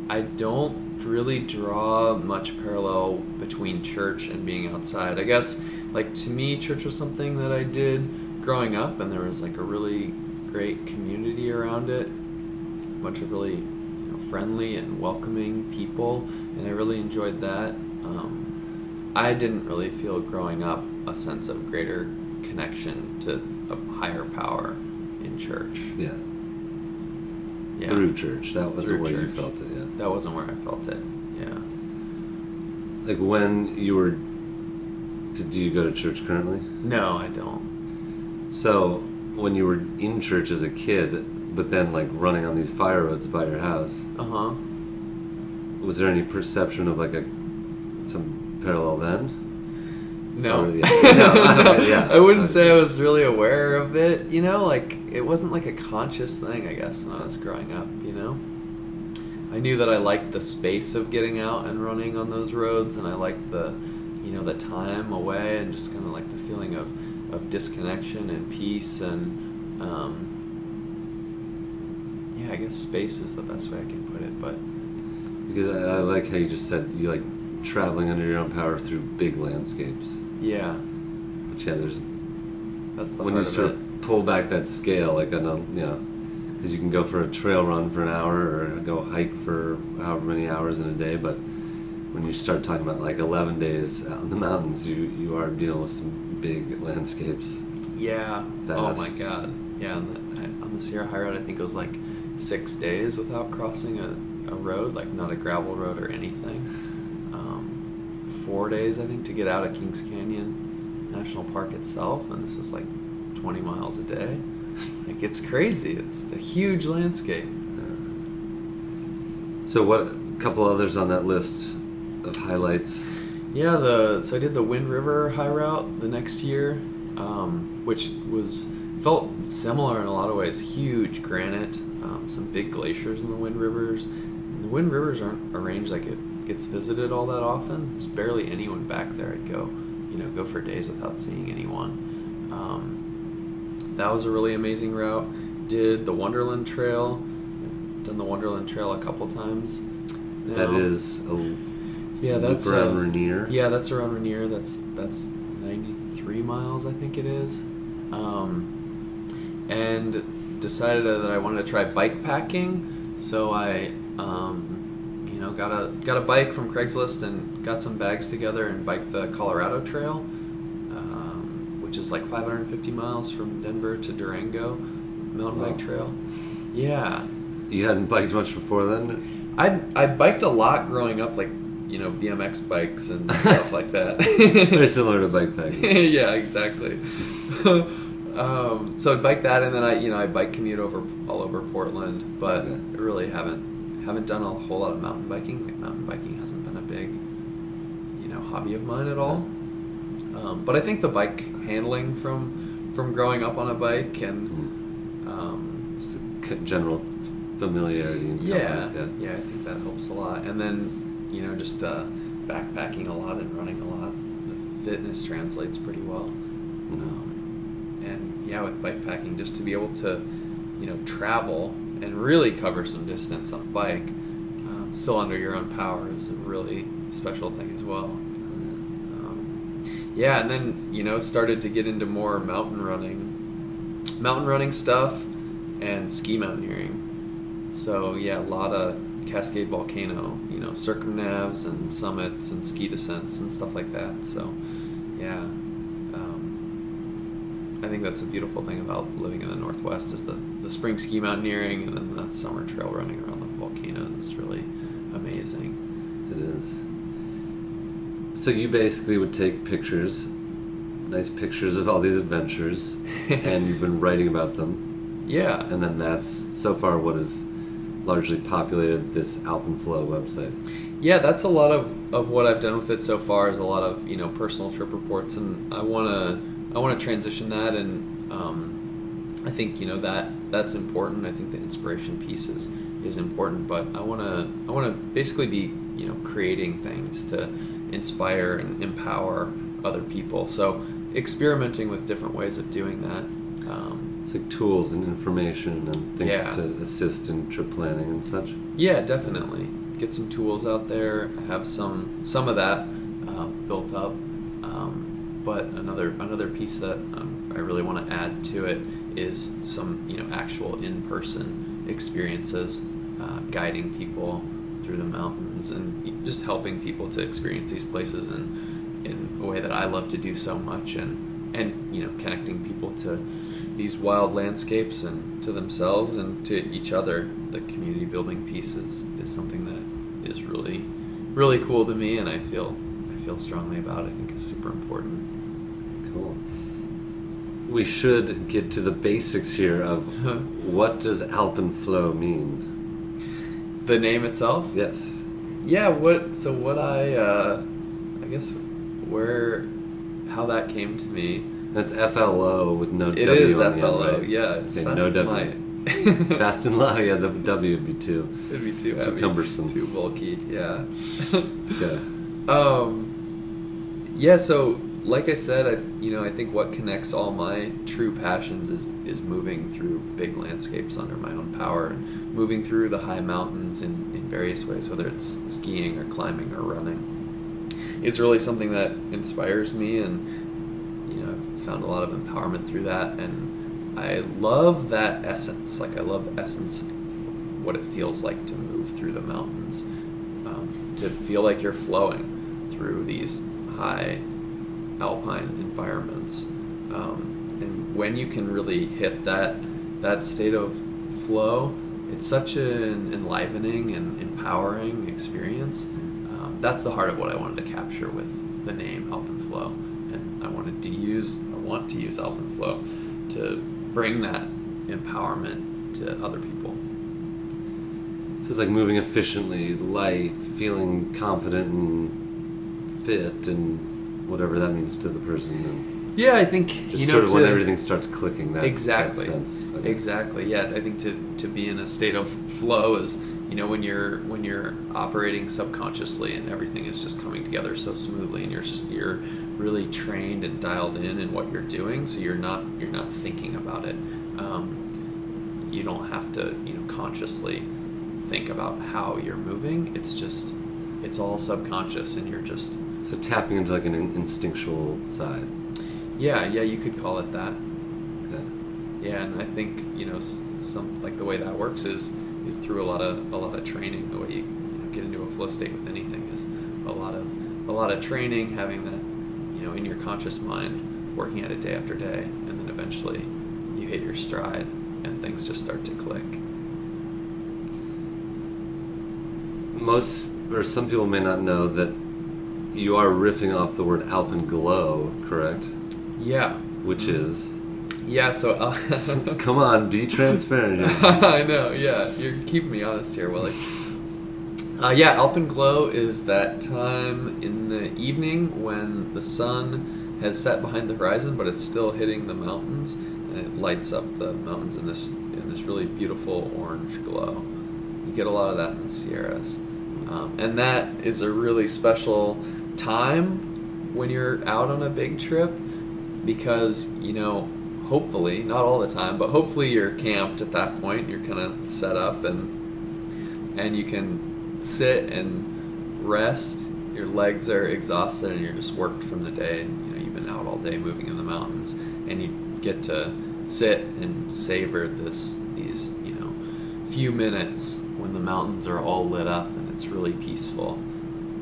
I don't really draw much parallel between church and being outside. I guess, like to me, church was something that I did growing up, and there was like a really great community around it, a bunch of really you know friendly and welcoming people, and I really enjoyed that. Um, I didn't really feel growing up a sense of greater connection to a higher power in church. Yeah, Yeah. through church. That was Through the way you felt it. Yeah, That wasn't where I felt it. Yeah. like when you were. Did you go to church currently? No, I don't. So when you were in church as a kid, but then like running on these fire roads by your house, Uh huh. was there any perception of like a some parallel then? No. [LAUGHS] Yeah. No, yeah. I wouldn't say I was really aware of it. You know, like it wasn't like a conscious thing. I guess when I was growing up. You know, I knew that I liked the space of getting out and running on those roads, and I liked the, you know the time away and just kind of like the feeling of of disconnection and peace and um, yeah, I guess space is the best way I can put it. But Because I, I like how you just said you like traveling under your own power through big landscapes. Yeah, Which yeah, there's that's the when you sort of of pull back that scale, like on a you know, because you can go for a trail run for an hour or go hike for however many hours in a day, but when you start talking about like 11 days out in the mountains, you you are dealing with some big landscapes. Yeah. Oh my god. Yeah, on the, on the Sierra High Road, I think it was like six days without crossing a, a road, like not a gravel road or anything. Four days, I think, to get out of Kings Canyon National Park itself, and this is like 20 miles a day. Like it's crazy. It's a huge landscape. So what? A couple others on that list of highlights. Yeah, the so I did the Wind River High Route the next year, um, which was felt similar in a lot of ways. Huge granite, um, some big glaciers in the Wind Rivers. The Wind Rivers aren't arranged like it gets visited all that often. There's barely anyone back there. I'd go, you know, go for days without seeing anyone. Um, that was a really amazing route. Did the Wonderland Trail. Done the Wonderland Trail a couple times. That now. is a Yeah, that's around uh, Rainier. Yeah, that's around Rainier. That's that's ninety three miles, I think it is. Um, and decided that I wanted to try bike packing, so I, um, got a got a bike from Craigslist and got some bags together and biked the Colorado Trail, um, which is like five hundred and fifty miles from Denver to Durango, mountain Wow. bike trail. Yeah, You hadn't biked much before then. I I biked a lot growing up, like you know BMX bikes and [LAUGHS] stuff like that. Very similar to bike [LAUGHS] packing. yeah, exactly. [LAUGHS] um, so I bike that, and then I you know I bike commute over all over Portland, but Okay. I really haven't haven't done a whole lot of mountain biking. Like mountain biking hasn't been a big you know hobby of mine at all. Um, but I think the bike handling from from growing up on a bike and um, Just general familiarity and yeah, comfort, yeah, I think that helps a lot. And then, you know, just uh, backpacking a lot and running a lot, the fitness translates pretty well. Um, and yeah, with bike packing, just to be able to, you know, travel and really cover some distance on a bike, um, still under your own power, is a really special thing as well. Um, yeah, and then you know started to get into more mountain running, mountain running stuff, and ski mountaineering. So yeah, a lot of Cascade Volcano, you know, circumnavs and summits and ski descents and stuff like that. So yeah, I think that's a beautiful thing about living in the Northwest is the, the spring ski mountaineering and then the summer trail running around the volcanoes is really amazing. It is. So you basically would take pictures, nice pictures of all these adventures, [LAUGHS] and you've been writing about them, Yeah, and then that's so far what has largely populated this Alpenflo website. yeah, that's a lot of, of what I've done with it so far is a lot of you know personal trip reports, and I wanna I wanna transition that, and um, I think you know that that's important. I think the inspiration piece is is important, but I wanna I wanna basically be you know creating things to inspire and empower other people. So experimenting with different ways of doing that. Um, It's like tools and information and things Yeah. to assist in trip planning and such. Yeah, definitely. Get some tools out there. Have some some of that uh, built up. But another another piece that um, I really want to add to it is some you know actual in person experiences, uh, guiding people through the mountains and just helping people to experience these places in in a way that I love to do so much and and you know connecting people to these wild landscapes and to themselves and to each other. The community building piece is, is something that is really really cool to me and I feel I feel strongly about. I think is super important Cool. We should get to the basics here of what does Alpenflo mean? the name itself Yes. yeah what so what I uh, I guess where how that came to me That's FLO with no It W is on the end, FLO right? yeah it's Okay, fast no and W. light [LAUGHS] Fast and low, yeah, the W would be too. it'd be too Too heavy cumbersome. too bulky yeah [LAUGHS] Yeah. [LAUGHS] Um, Yeah, so like I said, I you know I think what connects all my true passions is is moving through big landscapes under my own power and moving through the high mountains in, in various ways, whether it's skiing or climbing or running. It's really something that inspires me, and you know I've found a lot of empowerment through that, and I love that essence. Like I love essence of what it feels like to move through the mountains, um, to feel like you're flowing through these high alpine environments. Um, and when you can really hit that that state of flow, it's such an enlivening and empowering experience. Um, that's the heart of what I wanted to capture with the name Alpine Flow, and I wanted to use I want to use Alpenflo to bring that empowerment to other people. So it's like moving efficiently, light, feeling confident and fit, and whatever that means to the person. And Yeah, I think just you know sort of when everything starts clicking. That exactly That sense. Exactly yeah i think to, to be in a state of flow is you know when you're when you're operating subconsciously and everything is just coming together so smoothly and you're you're really trained and dialed in in what you're doing so you're not you're not thinking about it um, you don't have to you know consciously think about how you're moving it's just it's all subconscious and you're just So tapping into like an instinctual side. yeah yeah you could call it that Okay. Yeah, and I think you know some like the way that works is is through a lot of a lot of training. The way you, you know, get into a flow state with anything is a lot of a lot of training, having that you know in your conscious mind, working at it day after day, and then eventually you hit your stride and things just start to click. Most or some people may not know that you are riffing off the word alpenglow, correct? Yeah, Which is yeah. So uh, [LAUGHS] [LAUGHS] come on, be transparent. [LAUGHS] I know. Yeah, you're keeping me honest here, Willie. Uh, yeah, Alpenglow is that time in the evening when the sun has set behind the horizon, but it's still hitting the mountains, and it lights up the mountains in this in this really beautiful orange glow. You get a lot of that in the Sierras, um, and that is a really special time when you're out on a big trip because you know hopefully not all the time but hopefully you're camped at that point you're kind of set up and and you can sit and rest. Your legs are exhausted and you're just worked from the day and you know you've been out all day moving in the mountains and you get to sit and savor this these you know few minutes when the mountains are all lit up and it's really peaceful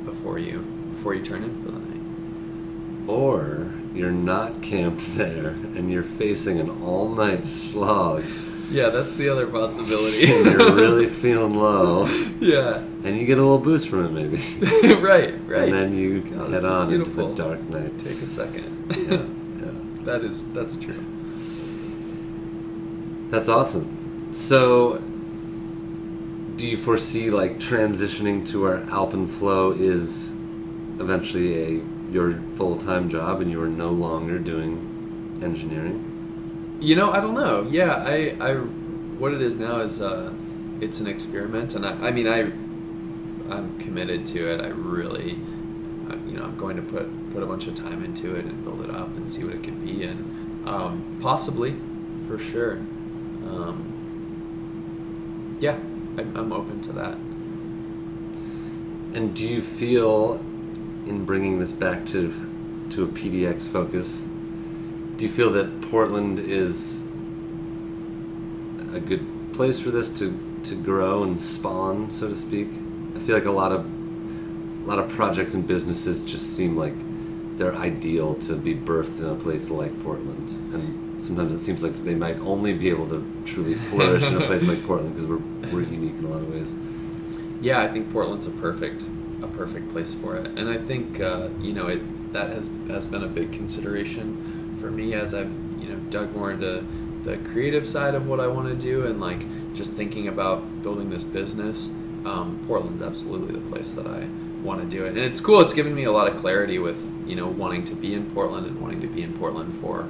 before you before you turn in for the night Or you're not camped there and you're facing an all night slog Yeah, that's the other [LAUGHS] and possibility. you're really [LAUGHS] feeling low yeah, and you get a little boost from it maybe. [LAUGHS] right, right. And then you God, head on into the dark night. Take a second. Yeah, yeah. that is that's true. That's awesome. So, do you foresee like transitioning to our Alpenflo is eventually a your full time job and you are no longer doing engineering? You know, I don't know. Yeah, I, I, what it is now is, uh, it's an experiment, and I, I mean, I, I'm committed to it. I really, uh, you know, I'm going to put put a bunch of time into it and build it up and see what it could be, and um, possibly, for sure. Um, yeah, I'm, I'm open to that. And do you feel in bringing this back to to a PDX focus? Do you feel that Portland is a good place for this to, to grow and spawn, so to speak? I feel like a lot of a lot of projects and businesses just seem like they're ideal to be birthed in a place like Portland, and sometimes it seems like they might only be able to truly [LAUGHS] flourish in a place like Portland because we're we're unique in a lot of ways. Yeah, I think Portland's a perfect a perfect place for it, and I think uh, you know it that has has been a big consideration for me as I've you know dug more into the creative side of what I want to do and like just thinking about building this business. Um, Portland's absolutely the place that I want to do it, and it's cool. It's given me a lot of clarity with you know wanting to be in Portland and wanting to be in Portland for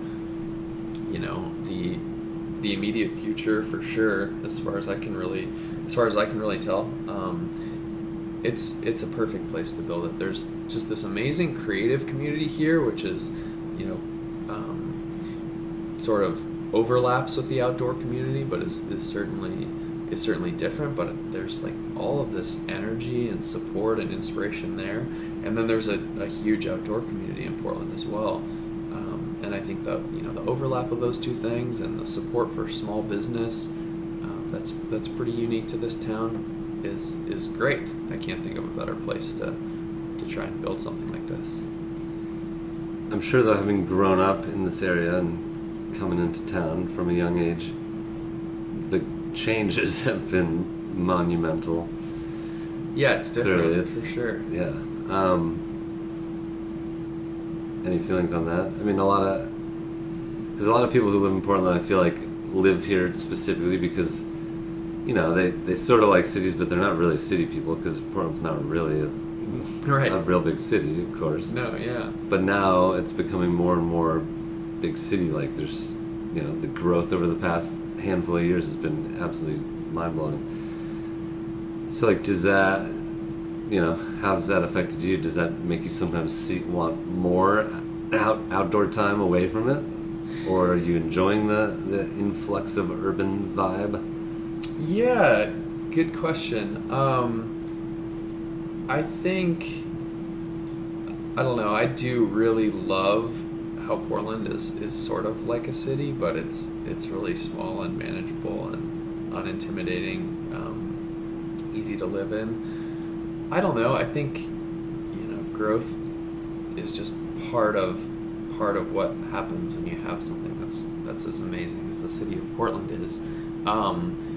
you know the the immediate future for sure as far as I can really as far as I can really tell um, it's it's a perfect place to build it. There's just this amazing creative community here, which is, you know, um, sort of overlaps with the outdoor community, but is, is certainly is certainly different. But there's like all of this energy and support and inspiration there, and then there's a, a huge outdoor community in Portland as well. Um, and I think the you know the overlap of those two things and the support for small business um, that's that's pretty unique to this town is is great. I can't think of a better place to to try and build something like this. I'm sure though, having grown up in this area and coming into town from a young age, the changes [LAUGHS] have been monumental. Yeah, it's different Clearly, it's- for sure. Yeah. Um, any feelings on that? I mean, a lot of because a lot of people who live in Portland, I feel like live here specifically because you know they they sort of like cities, but they're not really city people because Portland's not really a, Right. a real big city, of course. No, yeah. But now it's becoming more and more big city. Like there's, you know, the growth over the past handful of years has been absolutely mind blowing. So like, does that, you know, how has that affected you? Does that make you sometimes see, want more out, outdoor time away from it, or are you enjoying the the influx of urban vibe? Yeah, good question. Um, I think I don't know. I do really love how Portland is is sort of like a city, but it's it's really small and manageable and unintimidating, um, easy to live in. I don't know. I think you know growth is just part of part of what happens when you have something that's that's as amazing as the city of Portland is. Um,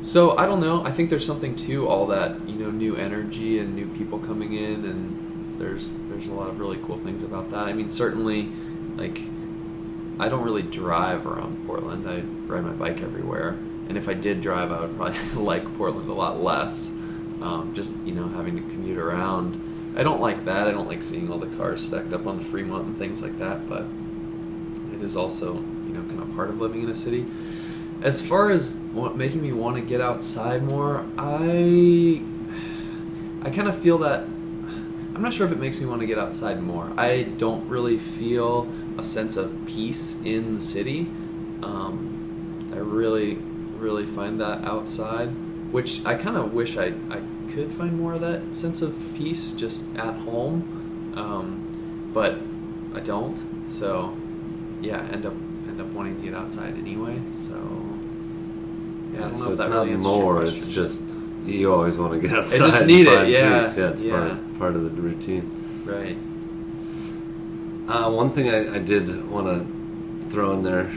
so I don't know. I think there's something to all that, you know, new energy and new people coming in, and there's there's a lot of really cool things about that. I mean, certainly, like, I don't really drive around Portland. I ride my bike everywhere, and if I did drive, I would probably [LAUGHS] like Portland a lot less. Um, just you know, having to commute around. I don't like that. I don't like seeing all the cars stacked up on Fremont and things like that. But it is also you know kind of part of living in a city. As far as making me want to get outside more, I I kind of feel that I'm not sure if it makes me want to get outside more. I don't really feel a sense of peace in the city. Um, I really, really find that outside, which I kind of wish I, I could find more of that sense of peace just at home, um, but I don't. So, yeah, end up end up wanting to get outside anyway. So, yeah, I so it's not really more. It's just you always want to get outside. just and need it, yeah, peace. Yeah, it's part yeah. of, part of the routine. right. Uh, one thing I, I did want to throw in there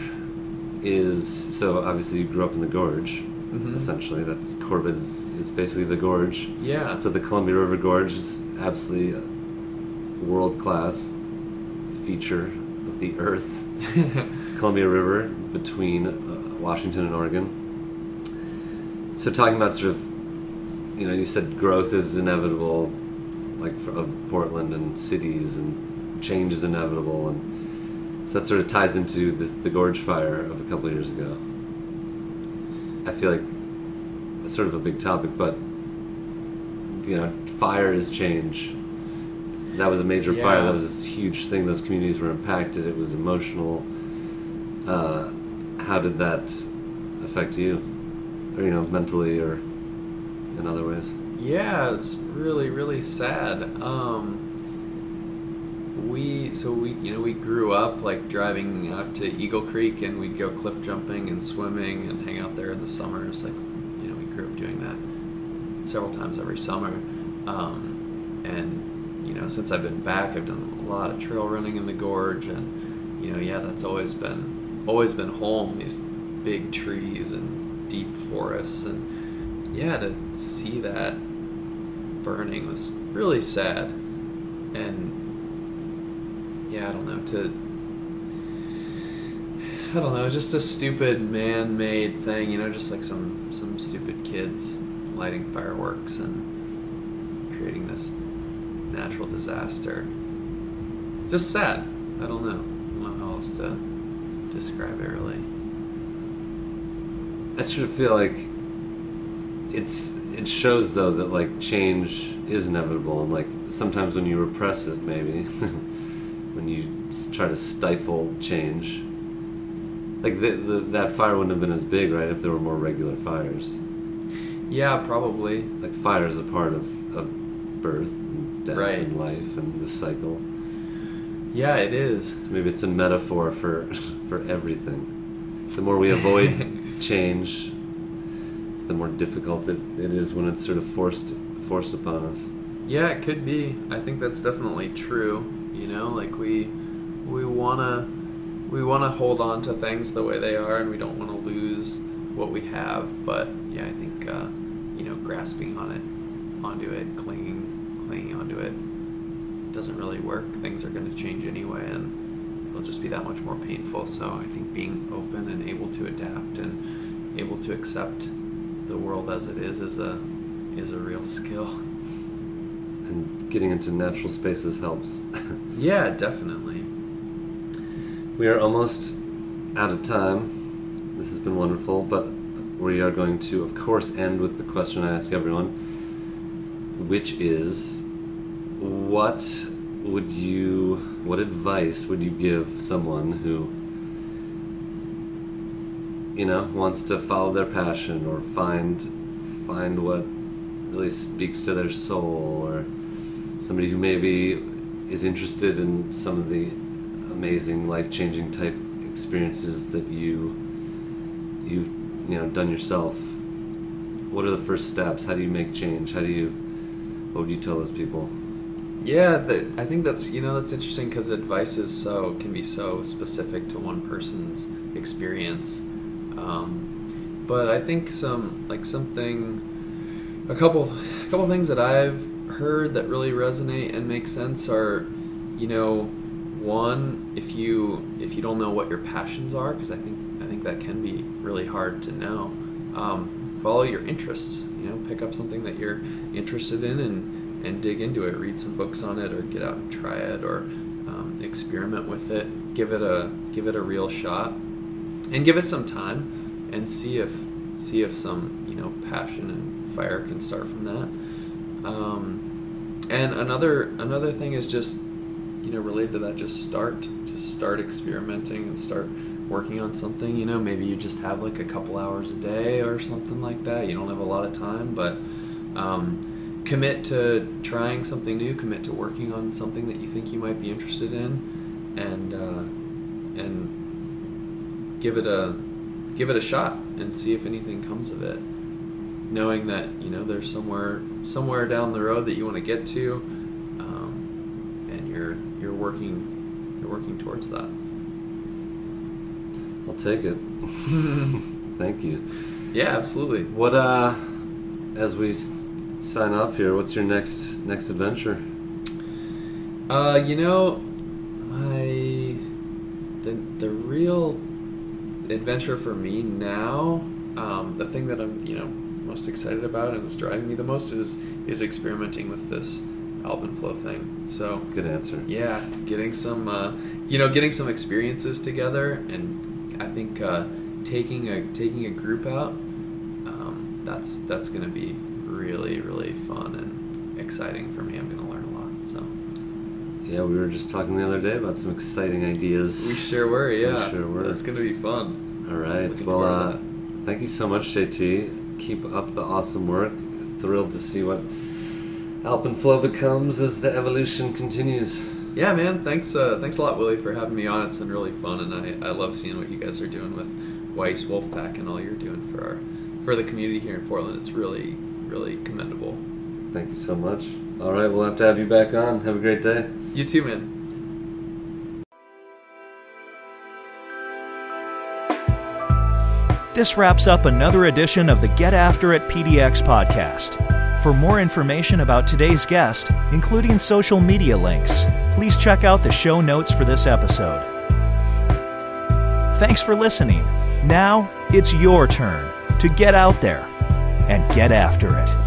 is so obviously you grew up in the gorge. Mhm. Essentially, that's Corbett is, is basically the gorge. Yeah. So the Columbia River Gorge is absolutely a world class feature of the earth. [LAUGHS] Columbia River between uh, Washington and Oregon. So talking about sort of, you know, you said growth is inevitable, like for, of Portland and cities, and change is inevitable, and so that sort of ties into the, the gorge fire of a couple of years ago. I feel like it's sort of a big topic, but you know, fire is change. That was a major fire. That was this huge thing. Those communities were impacted. It was emotional. Uh, how did that affect you, or you know, mentally or in other ways? Yeah, it's really really sad. Um, we so we you know we grew up like driving out to Eagle Creek and we'd go cliff jumping and swimming and hang out there in the summers. Like you know we grew up doing that several times every summer. Um, and you know since I've been back, I've done a lot of trail running in the gorge and you know yeah that's always been always been home. These big trees and deep forests and yeah to see that burning was really sad. And yeah i don't know to i don't know just a stupid man-made thing you know just like some some stupid kids lighting fireworks and creating this natural disaster. Just sad. I don't know. I don't know how else to describe it really I sort of feel like, it's it shows though that like change is inevitable and like sometimes when you repress it maybe [LAUGHS] when you try to stifle change like the, the, that fire wouldn't have been as big right if there were more regular fires Yeah, probably. like fire is a part of, of birth and death Right. and life and the cycle Yeah, it is. so maybe it's a metaphor for [LAUGHS] for everything the more we avoid [LAUGHS] change the more difficult it, it is when it's sort of forced forced upon us Yeah, it could be. I think that's definitely true. You know, like we we wanna we wanna hold on to things the way they are, and we don't want to lose what we have. But yeah, I think uh, you know, grasping on it, onto it, clinging clinging onto it, doesn't really work. Things are going to change anyway, and it'll just be that much more painful. So I think being open and able to adapt and able to accept the world as it is is a is a real skill. and getting into natural spaces helps [LAUGHS] Yeah, definitely. we are almost out of time this has been wonderful but we are going to of course end with the question i ask everyone which is what would you what advice would you give someone who you know wants to follow their passion or find find what really speaks to their soul or somebody who maybe is interested in some of the amazing life-changing type experiences that you you've you know done yourself? What are the first steps? How do you make change? How do you what would you tell those people Yeah, the, I think that's you know that's interesting because advice is so can be so specific to one person's experience. Um, but I think some like something, a couple, a couple things that I've heard that really resonate and make sense are, you know, one if you if you don't know what your passions are because I think I think that can be really hard to know. Um, follow your interests. You know, pick up something that you're interested in and and dig into it. Read some books on it, or get out and try it, or um, experiment with it. Give it a give it a real shot, and give it some time, and see if see if some you know passion and fire can start from that. Um, and another another thing is just you know related to that, just start just start experimenting and start working on something. You know, maybe you just have like a couple hours a day or something like that. You don't have a lot of time, but um, commit to trying something new. Commit to working on something that you think you might be interested in, and uh, and give it a give it a shot and see if anything comes of it. Knowing that you know there's somewhere somewhere down the road that you want to get to, um, and you're you're working you're working towards that. i'll take it [LAUGHS] thank you Yeah, absolutely. what uh as we sign off here. What's your next next adventure? Uh, you know, I the the real adventure for me now, um, the thing that I'm you know most excited about and is driving me the most is is experimenting with this Alpenflo thing. So good answer. yeah, getting some uh, you know getting some experiences together, and I think uh, taking a taking a group out, um, that's that's gonna be really really fun and exciting for me. I'm gonna learn a lot. So. yeah we were just talking the other day about some exciting ideas We sure were, yeah. We sure were. It's gonna be fun. All right. Well, uh, thank you so much, JT. Keep up the awesome work. Thrilled to see what Alpenflo becomes as the evolution continues. Yeah, man. Thanks, uh, thanks a lot, Willie, for having me on. It's been really fun, and I, I love seeing what you guys are doing with Weiss Wolfpack and all you're doing for our for the community here in Portland. It's really, really commendable. Thank you so much. All right, we'll have to have you back on. Have a great day. You too, man. This wraps up another edition of the Get After It PDX podcast. For more information about today's guest, including social media links, please check out the show notes for this episode. Thanks for listening. Now it's your turn to get out there and get after it.